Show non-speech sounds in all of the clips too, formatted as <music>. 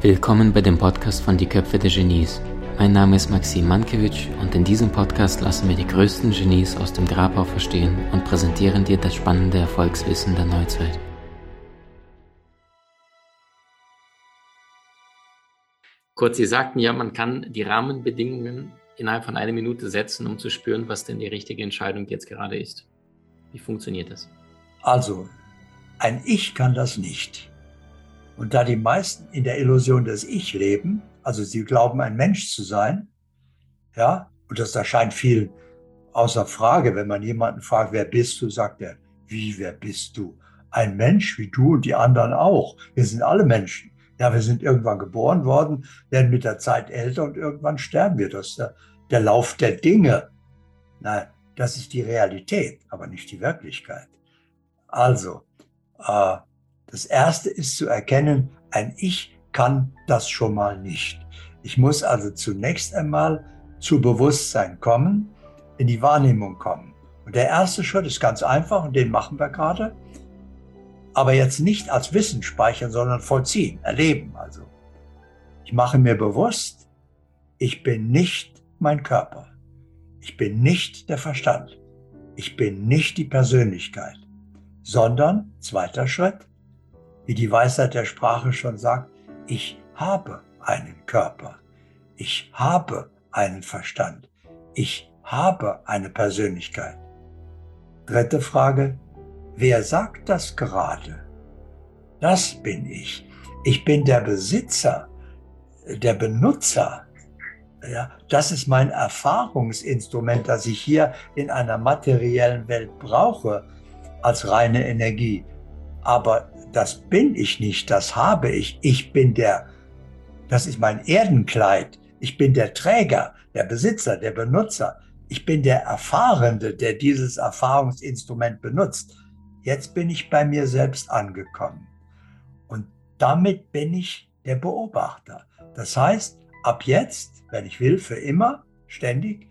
Willkommen bei dem Podcast von Die Köpfe der Genies. Mein Name ist Maxim Mankewitsch und in diesem Podcast lassen wir die größten Genies aus dem Grabau verstehen und präsentieren dir das spannende Erfolgswissen der Neuzeit. Kurz, Sie sagten ja, man kann die Rahmenbedingungen innerhalb von einer Minute setzen, um zu spüren, was denn die richtige Entscheidung jetzt gerade ist. Wie funktioniert das? Also, ein Ich kann das nicht. Und da die meisten in der Illusion des Ich leben, also sie glauben, ein Mensch zu sein, ja, und das erscheint viel außer Frage, wenn man jemanden fragt, wer bist du, sagt er, wie, wer bist du? Ein Mensch wie du und die anderen auch. Wir sind alle Menschen. Ja, wir sind irgendwann geboren worden, werden mit der Zeit älter und irgendwann sterben wir. Das ist der, der Lauf der Dinge. Nein, das ist die Realität, aber nicht die Wirklichkeit. Also, äh, das Erste ist zu erkennen, ein Ich kann das schon mal nicht. Ich muss also zunächst einmal zu Bewusstsein kommen, in die Wahrnehmung kommen. Und der erste Schritt ist ganz einfach und den machen wir gerade. Aber jetzt nicht als Wissen speichern, sondern vollziehen, erleben also. Ich mache mir bewusst, ich bin nicht mein Körper. Ich bin nicht der Verstand. Ich bin nicht die Persönlichkeit, sondern, zweiter Schritt, wie die Weisheit der Sprache schon sagt, ich habe einen Körper, ich habe einen Verstand, ich habe eine Persönlichkeit. Dritte Frage, wer sagt das gerade? Das bin ich. Ich bin der Besitzer, der Benutzer. Ja, das ist mein Erfahrungsinstrument, das ich hier in einer materiellen Welt brauche als reine Energie. Aber das bin ich nicht, das habe ich. Ich bin der, das ist mein Erdenkleid. Ich bin der Träger, der Besitzer, der Benutzer. Ich bin der Erfahrende, der dieses Erfahrungsinstrument benutzt. Jetzt bin ich bei mir selbst angekommen. Und damit bin ich der Beobachter. Das heißt, ab jetzt, wenn ich will, für immer, ständig,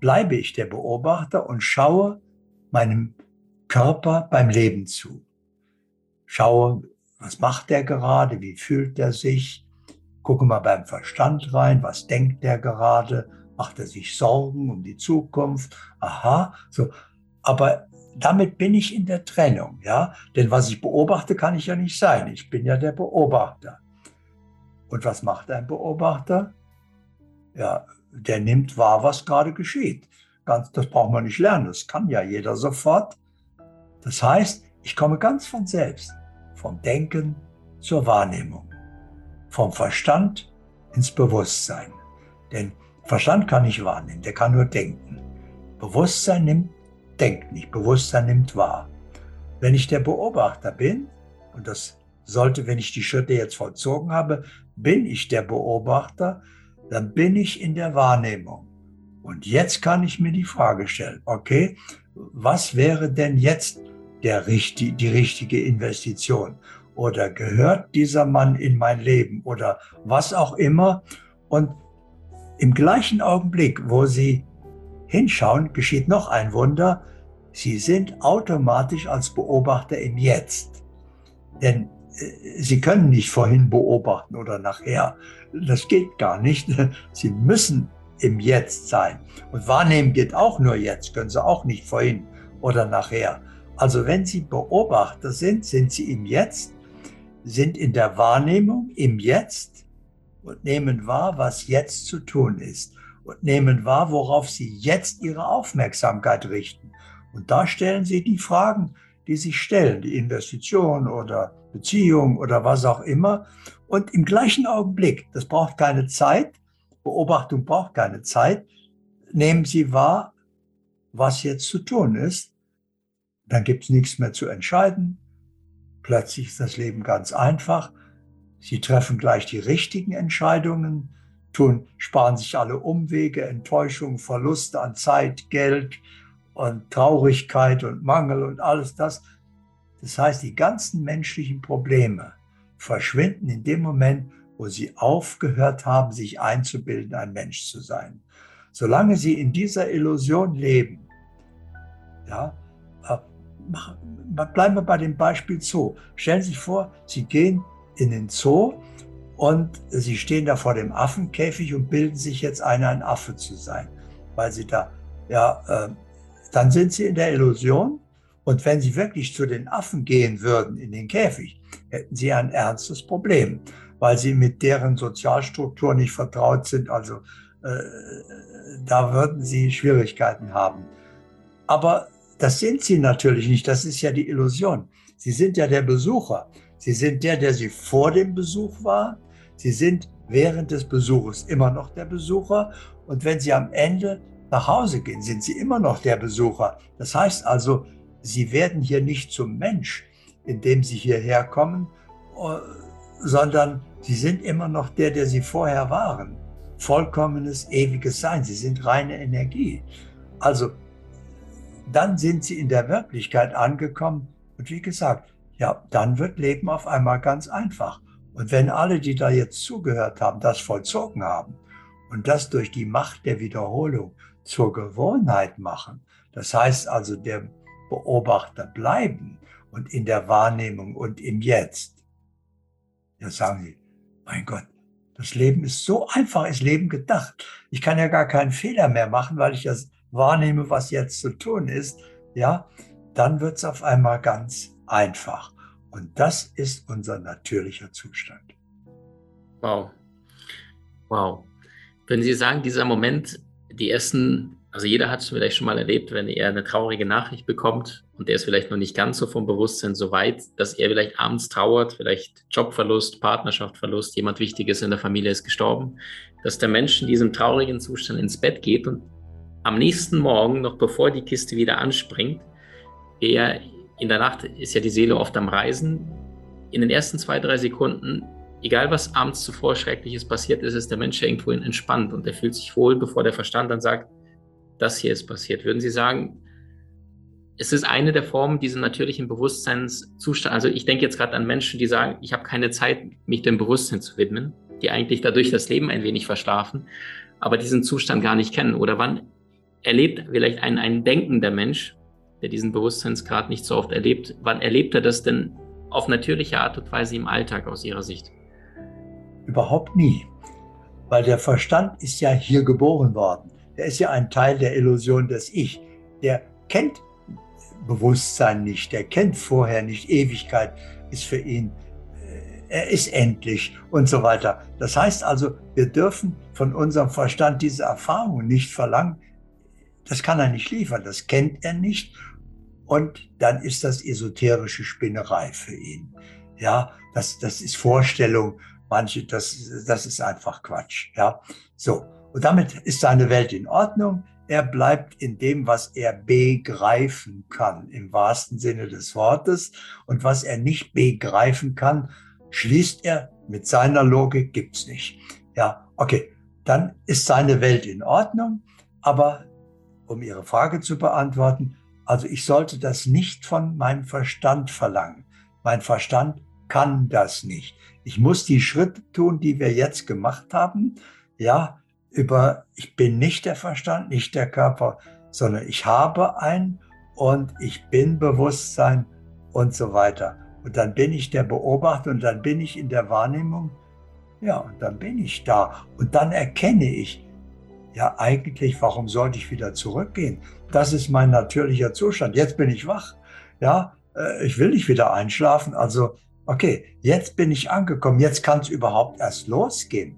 bleibe ich der Beobachter und schaue meinem Körper beim Leben zu schaue, was macht der gerade, wie fühlt er sich, gucke mal beim Verstand rein, was denkt der gerade, macht er sich Sorgen um die Zukunft, aha, so. Aber damit bin ich in der Trennung, ja, denn was ich beobachte, kann ich ja nicht sein. Ich bin ja der Beobachter. Und was macht ein Beobachter? Ja, der nimmt wahr, was gerade geschieht. Ganz, das braucht man nicht lernen, das kann ja jeder sofort. Das heißt, ich komme ganz von selbst, vom Denken zur Wahrnehmung, vom Verstand ins Bewusstsein. Denn Verstand kann nicht wahrnehmen, der kann nur denken. Bewusstsein nimmt, denkt nicht, Bewusstsein nimmt wahr. Wenn ich der Beobachter bin, und das sollte, wenn ich die Schritte jetzt vollzogen habe, bin ich der Beobachter, dann bin ich in der Wahrnehmung. Und jetzt kann ich mir die Frage stellen, okay, was wäre denn jetzt der, die richtige Investition? Oder gehört dieser Mann in mein Leben? Oder was auch immer. Und im gleichen Augenblick, wo Sie hinschauen, geschieht noch ein Wunder. Sie sind automatisch als Beobachter im Jetzt. Denn Sie können nicht vorhin beobachten oder nachher. Das geht gar nicht. <laughs> Sie müssen im Jetzt sein. Und wahrnehmen geht auch nur jetzt, können Sie auch nicht vorhin oder nachher. Also wenn Sie Beobachter sind, sind Sie im Jetzt, sind in der Wahrnehmung im Jetzt und nehmen wahr, was jetzt zu tun ist und nehmen wahr, worauf Sie jetzt Ihre Aufmerksamkeit richten. Und da stellen Sie die Fragen, die sich stellen, die Investition oder Beziehung oder was auch immer. Und im gleichen Augenblick, das braucht keine Zeit, Beobachtung braucht keine Zeit, nehmen Sie wahr, was jetzt zu tun ist dann gibt es nichts mehr zu entscheiden. Plötzlich ist das Leben ganz einfach. Sie treffen gleich die richtigen Entscheidungen, tun, sparen sich alle Umwege, Enttäuschungen, Verluste an Zeit, Geld und Traurigkeit und Mangel und alles das. Das heißt, die ganzen menschlichen Probleme verschwinden in dem Moment, wo sie aufgehört haben, sich einzubilden, ein Mensch zu sein. Solange sie in dieser Illusion leben, ja, äh, bleiben wir bei dem Beispiel Zoo. Stellen Sie sich vor, Sie gehen in den Zoo und Sie stehen da vor dem Affenkäfig und bilden sich jetzt ein, ein Affe zu sein, weil Sie da, ja, äh, dann sind Sie in der Illusion. Und wenn Sie wirklich zu den Affen gehen würden in den Käfig, hätten Sie ein ernstes Problem, weil Sie mit deren Sozialstruktur nicht vertraut sind. Also äh, da würden Sie Schwierigkeiten haben. Aber das sind Sie natürlich nicht. Das ist ja die Illusion. Sie sind ja der Besucher. Sie sind der, der Sie vor dem Besuch war. Sie sind während des Besuches immer noch der Besucher. Und wenn Sie am Ende nach Hause gehen, sind Sie immer noch der Besucher. Das heißt also, Sie werden hier nicht zum Mensch, indem Sie hierher kommen, äh, sondern Sie sind immer noch der, der Sie vorher waren. Vollkommenes, ewiges Sein. Sie sind reine Energie. Also dann sind sie in der Wirklichkeit angekommen. Und wie gesagt, ja, dann wird Leben auf einmal ganz einfach. Und wenn alle, die da jetzt zugehört haben, das vollzogen haben und das durch die Macht der Wiederholung zur Gewohnheit machen, das heißt also der Beobachter bleiben und in der Wahrnehmung und im Jetzt, ja sagen sie, mein Gott, das Leben ist so einfach, ist Leben gedacht. Ich kann ja gar keinen Fehler mehr machen, weil ich das wahrnehme, was jetzt zu tun ist, ja, dann wird es auf einmal ganz einfach. Und das ist unser natürlicher Zustand. Wow. Wow. Wenn Sie sagen, dieser Moment, die ersten, also jeder hat es vielleicht schon mal erlebt, wenn er eine traurige Nachricht bekommt und der ist vielleicht noch nicht ganz so vom Bewusstsein so weit, dass er vielleicht abends trauert, vielleicht Jobverlust, Partnerschaftverlust, jemand Wichtiges in der Familie ist gestorben, dass der Mensch in diesem traurigen Zustand ins Bett geht und am nächsten Morgen, noch bevor die Kiste wieder anspringt, er in der Nacht ist ja die Seele oft am Reisen. In den ersten zwei, drei Sekunden, egal was abends zuvor Schreckliches passiert ist, ist der Mensch irgendwo entspannt und er fühlt sich wohl, bevor der Verstand dann sagt, das hier ist passiert. Würden Sie sagen, es ist eine der Formen, diesen natürlichen Bewusstseinszustand. Also ich denke jetzt gerade an Menschen, die sagen, ich habe keine Zeit, mich dem Bewusstsein zu widmen, die eigentlich dadurch das Leben ein wenig verschlafen, aber diesen Zustand gar nicht kennen. Oder wann erlebt vielleicht ein, ein denkender Mensch, der diesen Bewusstseinsgrad nicht so oft erlebt, wann erlebt er das denn auf natürliche Art und Weise im Alltag aus Ihrer Sicht? Überhaupt nie. Weil der Verstand ist ja hier geboren worden. Der ist ja ein Teil der Illusion des Ich. Der kennt Bewusstsein nicht, der kennt vorher nicht. Ewigkeit ist für ihn, äh, er ist endlich und so weiter. Das heißt also, wir dürfen von unserem Verstand diese Erfahrung nicht verlangen, das kann er nicht liefern, das kennt er nicht. Und dann ist das esoterische Spinnerei für ihn. Ja, das, das ist Vorstellung. Manche, das, das ist einfach Quatsch. Ja, so. Und damit ist seine Welt in Ordnung. Er bleibt in dem, was er begreifen kann, im wahrsten Sinne des Wortes. Und was er nicht begreifen kann, schließt er mit seiner Logik, gibt's nicht. Ja, okay. Dann ist seine Welt in Ordnung. Aber um Ihre Frage zu beantworten, also ich sollte das nicht von meinem Verstand verlangen. Mein Verstand kann das nicht. Ich muss die Schritte tun, die wir jetzt gemacht haben. Ja, über, ich bin nicht der Verstand, nicht der Körper, sondern ich habe ein und ich bin Bewusstsein und so weiter. Und dann bin ich der Beobachter und dann bin ich in der Wahrnehmung. Ja, und dann bin ich da. Und dann erkenne ich, ja eigentlich, warum sollte ich wieder zurückgehen? Das ist mein natürlicher Zustand. Jetzt bin ich wach. Ja, äh, ich will nicht wieder einschlafen. Also, okay, jetzt bin ich angekommen. Jetzt kann es überhaupt erst losgehen.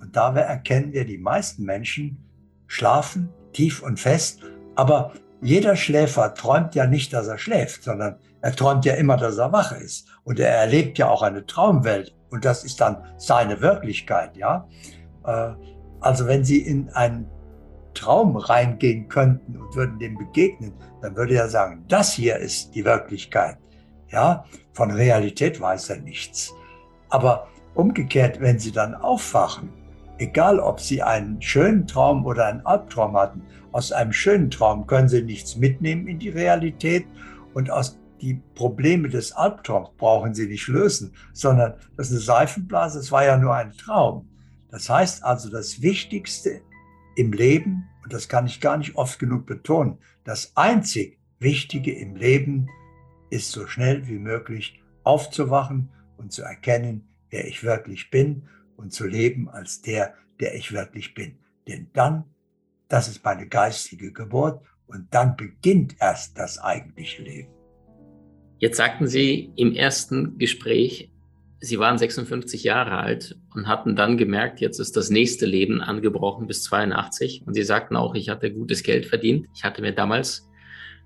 Und dabei erkennen wir, die meisten Menschen schlafen tief und fest. Aber jeder Schläfer träumt ja nicht, dass er schläft, sondern er träumt ja immer, dass er wach ist. Und er erlebt ja auch eine Traumwelt. Und das ist dann seine Wirklichkeit, ja. Äh, also wenn Sie in einen Traum reingehen könnten und würden dem begegnen, dann würde er sagen, das hier ist die Wirklichkeit. Ja, von Realität weiß er nichts. Aber umgekehrt, wenn Sie dann aufwachen, egal ob Sie einen schönen Traum oder einen Albtraum hatten, aus einem schönen Traum können Sie nichts mitnehmen in die Realität und aus die Probleme des Albtraums brauchen Sie nicht lösen, sondern das ist eine Seifenblase, es war ja nur ein Traum. Das heißt also, das Wichtigste im Leben, und das kann ich gar nicht oft genug betonen, das einzig Wichtige im Leben ist so schnell wie möglich aufzuwachen und zu erkennen, wer ich wirklich bin und zu leben als der, der ich wirklich bin. Denn dann, das ist meine geistige Geburt und dann beginnt erst das eigentliche Leben. Jetzt sagten Sie im ersten Gespräch, Sie waren 56 Jahre alt und hatten dann gemerkt, jetzt ist das nächste Leben angebrochen bis 82. Und Sie sagten auch, ich hatte gutes Geld verdient. Ich hatte mir damals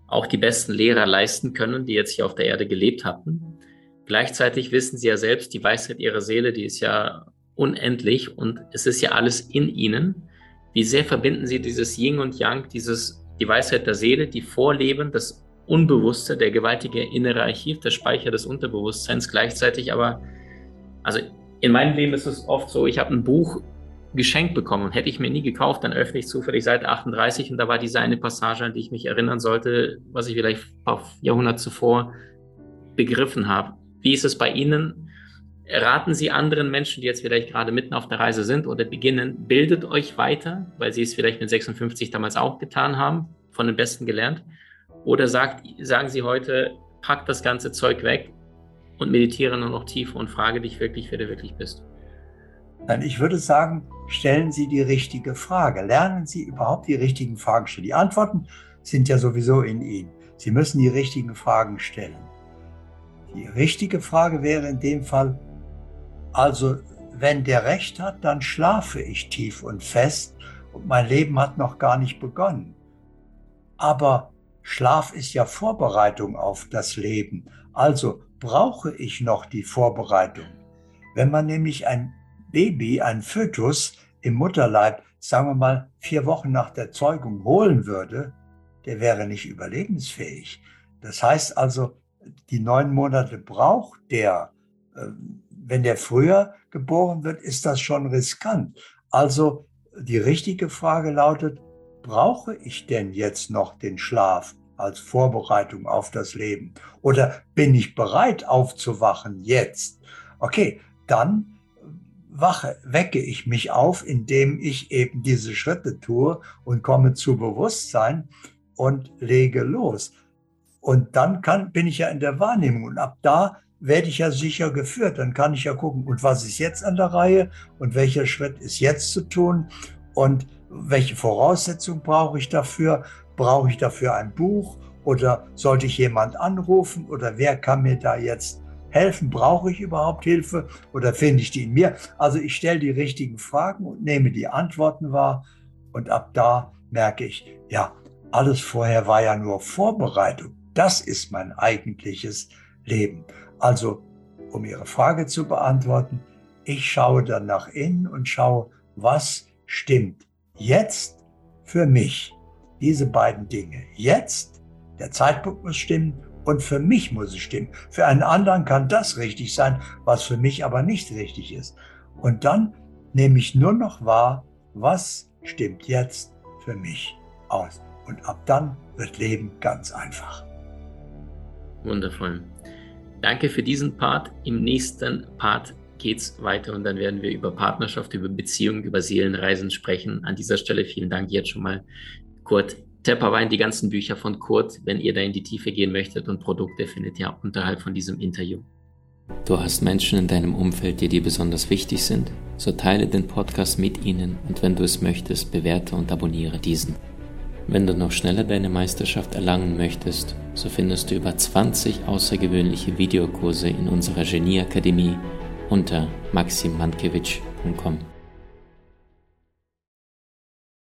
auch die besten Lehrer leisten können, die jetzt hier auf der Erde gelebt hatten. Gleichzeitig wissen Sie ja selbst, die Weisheit Ihrer Seele, die ist ja unendlich und es ist ja alles in Ihnen. Wie sehr verbinden Sie dieses Yin und Yang, dieses, die Weisheit der Seele, die Vorleben, das Unbewusste, der gewaltige innere Archiv, der Speicher des Unterbewusstseins, gleichzeitig aber also in meinem Leben ist es oft so, ich habe ein Buch geschenkt bekommen hätte ich mir nie gekauft, dann öffne ich zufällig Seite 38 und da war diese eine Passage, an die ich mich erinnern sollte, was ich vielleicht ein paar Jahrhunderte zuvor begriffen habe. Wie ist es bei Ihnen? Raten Sie anderen Menschen, die jetzt vielleicht gerade mitten auf der Reise sind oder beginnen, bildet euch weiter, weil Sie es vielleicht mit 56 damals auch getan haben, von den Besten gelernt? Oder sagt, sagen Sie heute, packt das ganze Zeug weg, und meditiere nur noch tiefer und frage dich wirklich, wer du wirklich bist? Nein, ich würde sagen, stellen Sie die richtige Frage. Lernen Sie überhaupt die richtigen Fragen stellen. Die Antworten sind ja sowieso in Ihnen. Sie müssen die richtigen Fragen stellen. Die richtige Frage wäre in dem Fall, also wenn der Recht hat, dann schlafe ich tief und fest und mein Leben hat noch gar nicht begonnen. Aber Schlaf ist ja Vorbereitung auf das Leben. Also brauche ich noch die Vorbereitung. Wenn man nämlich ein Baby, ein Fötus im Mutterleib, sagen wir mal, vier Wochen nach der Zeugung holen würde, der wäre nicht überlebensfähig. Das heißt also, die neun Monate braucht der. Ähm, wenn der früher geboren wird, ist das schon riskant. Also die richtige Frage lautet, brauche ich denn jetzt noch den Schlaf? als Vorbereitung auf das Leben? Oder bin ich bereit aufzuwachen jetzt? Okay, dann wache, wecke ich mich auf, indem ich eben diese Schritte tue und komme zu Bewusstsein und lege los. Und dann kann, bin ich ja in der Wahrnehmung und ab da werde ich ja sicher geführt. Dann kann ich ja gucken, und was ist jetzt an der Reihe und welcher Schritt ist jetzt zu tun und welche Voraussetzungen brauche ich dafür Brauche ich dafür ein Buch oder sollte ich jemand anrufen oder wer kann mir da jetzt helfen? Brauche ich überhaupt Hilfe oder finde ich die in mir? Also ich stelle die richtigen Fragen und nehme die Antworten wahr und ab da merke ich, ja, alles vorher war ja nur Vorbereitung. Das ist mein eigentliches Leben. Also, um Ihre Frage zu beantworten, ich schaue dann nach innen und schaue, was stimmt jetzt für mich diese beiden Dinge. Jetzt, der Zeitpunkt muss stimmen und für mich muss es stimmen. Für einen anderen kann das richtig sein, was für mich aber nicht richtig ist. Und dann nehme ich nur noch wahr, was stimmt jetzt für mich aus. Und ab dann wird Leben ganz einfach. Wundervoll. Danke für diesen Part. Im nächsten Part geht es weiter und dann werden wir über Partnerschaft, über Beziehungen, über Seelenreisen sprechen. An dieser Stelle vielen Dank jetzt schon mal Kurt Tepperwein, die ganzen Bücher von Kurt, wenn ihr da in die Tiefe gehen möchtet und Produkte findet ihr unterhalb von diesem Interview. Du hast Menschen in deinem Umfeld, die dir besonders wichtig sind? So teile den Podcast mit ihnen und wenn du es möchtest, bewerte und abonniere diesen. Wenn du noch schneller deine Meisterschaft erlangen möchtest, so findest du über 20 außergewöhnliche Videokurse in unserer Genieakademie unter maximmankiewicz.com.